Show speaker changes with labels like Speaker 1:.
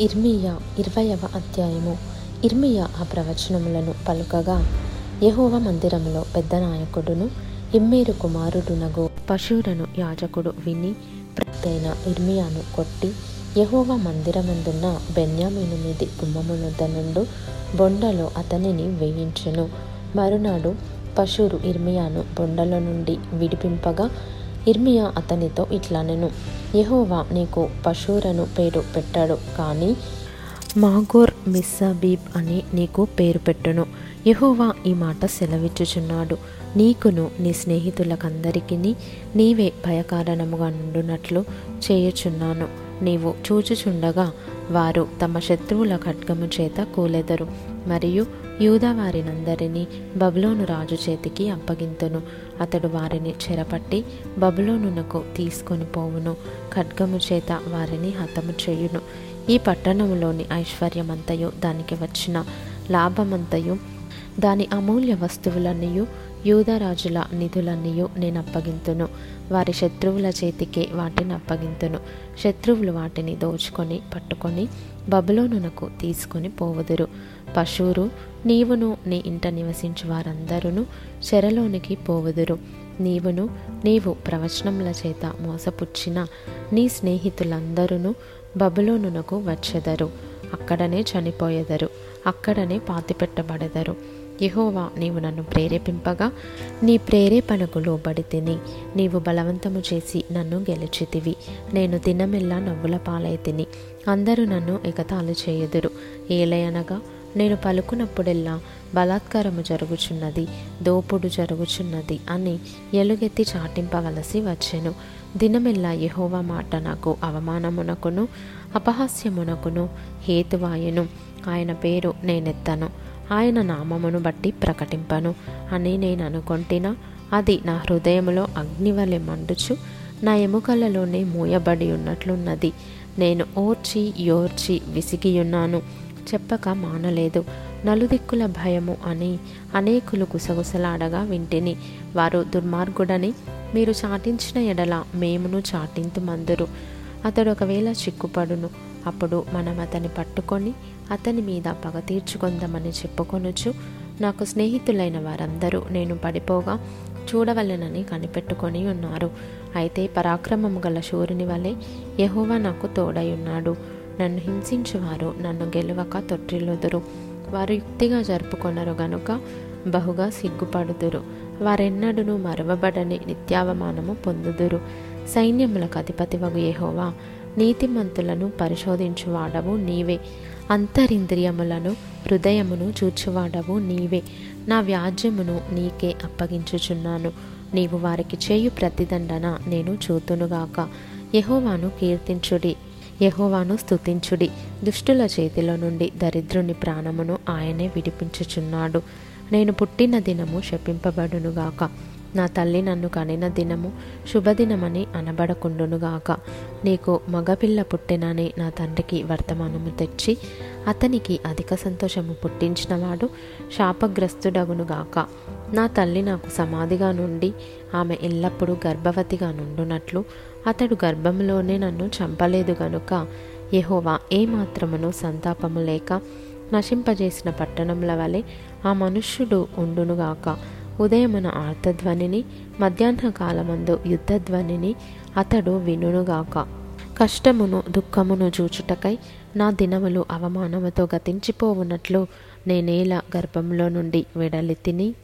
Speaker 1: ఇర్మియా ఇరవయవ అధ్యాయము. ఇర్మియా ఆ ప్రవచనములను పలుకగా యహోవ మందిరములో పెద్ద నాయకుడును ఇమ్మేరు కుమారుడునగు పశువులను యాజకుడు విని ప్రక్తైన ఇర్మియాను కొట్టి యహోవ మందిరమందున్న బెన్యామీను మీది గుమ్మమునొద్ద నుండు బొండలో అతనిని వేయించెను. మరునాడు పశువులు ఇర్మియాను బొండలో నుండి విడిపింపగా ఇర్మియా అతనితో ఇట్లా నేను యహోవా నీకు పశూరను పేరు పెట్టాడు కానీ మాగోర్ మిస్సాబీబ్ అని నీకు పేరు పెట్టును. యహోవా ఈ మాట సెలవిచ్చుచున్నాడు. నీకును నీ స్నేహితులకందరికీ నీవే భయకారణముగా నుండునట్లు చేయుచున్నాను. నీవు చూచుచుండగా వారు తమ శత్రువుల ఖడ్గము చేత కూలెదరు. మరియు యూదా వారినందరినీ బబులోను రాజు చేతికి అప్పగింతును. అతడు వారిని చెరపట్టి బబులోనునకు తీసుకొని పోవును. ఖడ్గము చేత వారిని హతము చేయును. ఈ పట్టణములోని ఐశ్వర్యమంతయు దానికి వచ్చిన లాభమంతయు దాని అమూల్య వస్తువులన్నీ యూదరాజుల నిధులన్నయు నేను అప్పగింతును వారి శత్రువుల చేతికే వాటిని అప్పగింతును. శత్రువులు వాటిని దోచుకొని పట్టుకొని బబులోనునకు తీసుకొని పోవుదురు. పశువురు నీవును నీ ఇంట నివసించు వారందరూ చెరలోనికి పోవుదురు. నీవును నీవు ప్రవచనముల చేత మోసపుచ్చిన నీ స్నేహితులందరూ బబులోనునకు వచ్చెదరు. అక్కడనే చనిపోయెదరు. అక్కడనే పాతిపెట్టబడెదరు. యహోవా నీవు నన్ను ప్రేరేపింపగా నీ ప్రేరేపణకు లోబడి తిని నీవు బలవంతము చేసి నన్ను గెలిచితివి. నేను దినమెల్లా నవ్వుల పాలై తిని అందరూ నన్ను ఎగతాళి చేయుదురు. ఏలయనగా నేను పలుకున్నప్పుడెల్లా బలాత్కారము జరుగుచున్నది దోపుడు జరుగుచున్నది అని ఎలుగెత్తి చాటింపవలసి వచ్చెను. దినమెల్లా యహోవా మాట నాకు అవమానమునకును అపహాస్యమునకును హేతువాయను. ఆయన పేరు నేనెత్తను. ఆయన నామమును బట్టి ప్రకటింపను అని నేను అనుకొంటినా. అది నా హృదయములో అగ్నివలె మండుచు నా ఎముకలలోనే మూయబడి ఉన్నట్లున్నది. నేను ఓర్చి యోర్చి విసిగియున్నాను. చెప్పక మానలేదు. నలుదిక్కుల భయము అని అనేకులు గుసగుసలాడగా వింటిని. వారు దుర్మార్గుడని మీరు చాటించిన ఎడల మేమును చాటింతు మందురు అతడు ఒకవేళ చిక్కుపడును అప్పుడు మనం అతన్ని పట్టుకొని అతని మీద పగ తీర్చుకుందామని చెప్పుకొనుచు నాకు స్నేహితులైన వారందరూ నేను పడిపోగా చూడవలెనని కనిపెట్టుకొని ఉన్నారు. అయితే పరాక్రమము గల శూరుని వలె యహోవా నాకు తోడై ఉన్నాడు నన్ను హింసించువారు నన్ను గెలువక తొట్టిల్లుదురు. వారు యుక్తిగా జరుపుకొనరు గనుక బహుగా సిగ్గుపడుదురు. వారెన్నడును మరవబడని నిత్యావమానము పొందుదురు. సైన్యములకు అధిపతివగు ఏహోవా నీతిమంతులను పరిశోధించువాడవు నీవే. అంతరింద్రియములను హృదయమును చూచువాడవు నీవే. నా వ్యాజ్యమును నీకే అప్పగించుచున్నాను. నీవు వారికి చేయు ప్రతిదండన నేను చూతునుగాక. యహోవాను కీర్తించుడి యహోవాను స్తుతించుడి. దుష్టుల చేతిలో నుండి దరిద్రుని ప్రాణమును ఆయనే విడిపించుచున్నాడు. నేను పుట్టిన దినము శపింపబడునుగాక నా తల్లి నన్ను కనిన దినము శుభదినమని అనబడకుండునుగాక నీకు మగపిల్ల పుట్టినని నా తండ్రికి వర్తమానము తెచ్చి అతనికి అధిక సంతోషము పుట్టించినవాడు శాపగ్రస్తుడగునుగాక నా తల్లి నాకు సమాధిగా నుండి ఆమె ఎల్లప్పుడూ గర్భవతిగా నుండునట్లు అతడు గర్భంలోనే నన్ను చంపలేదు గనుక యహోవా ఏమాత్రమును సంతాపము లేక నశింపజేసిన పట్టణముల వలె ఆ మనుష్యుడు ఉండునుగాక. ఉదయమున ఆర్తధ్వనిని మధ్యాహ్న కాలమందు యుద్ధధ్వనిని అతడు వినుగాక కష్టమును దుఃఖమును చూచుటకై నా దినములు అవమానముతో గతించిపోవునట్లు నేనేలా గర్భంలో నుండి వెడలి తిని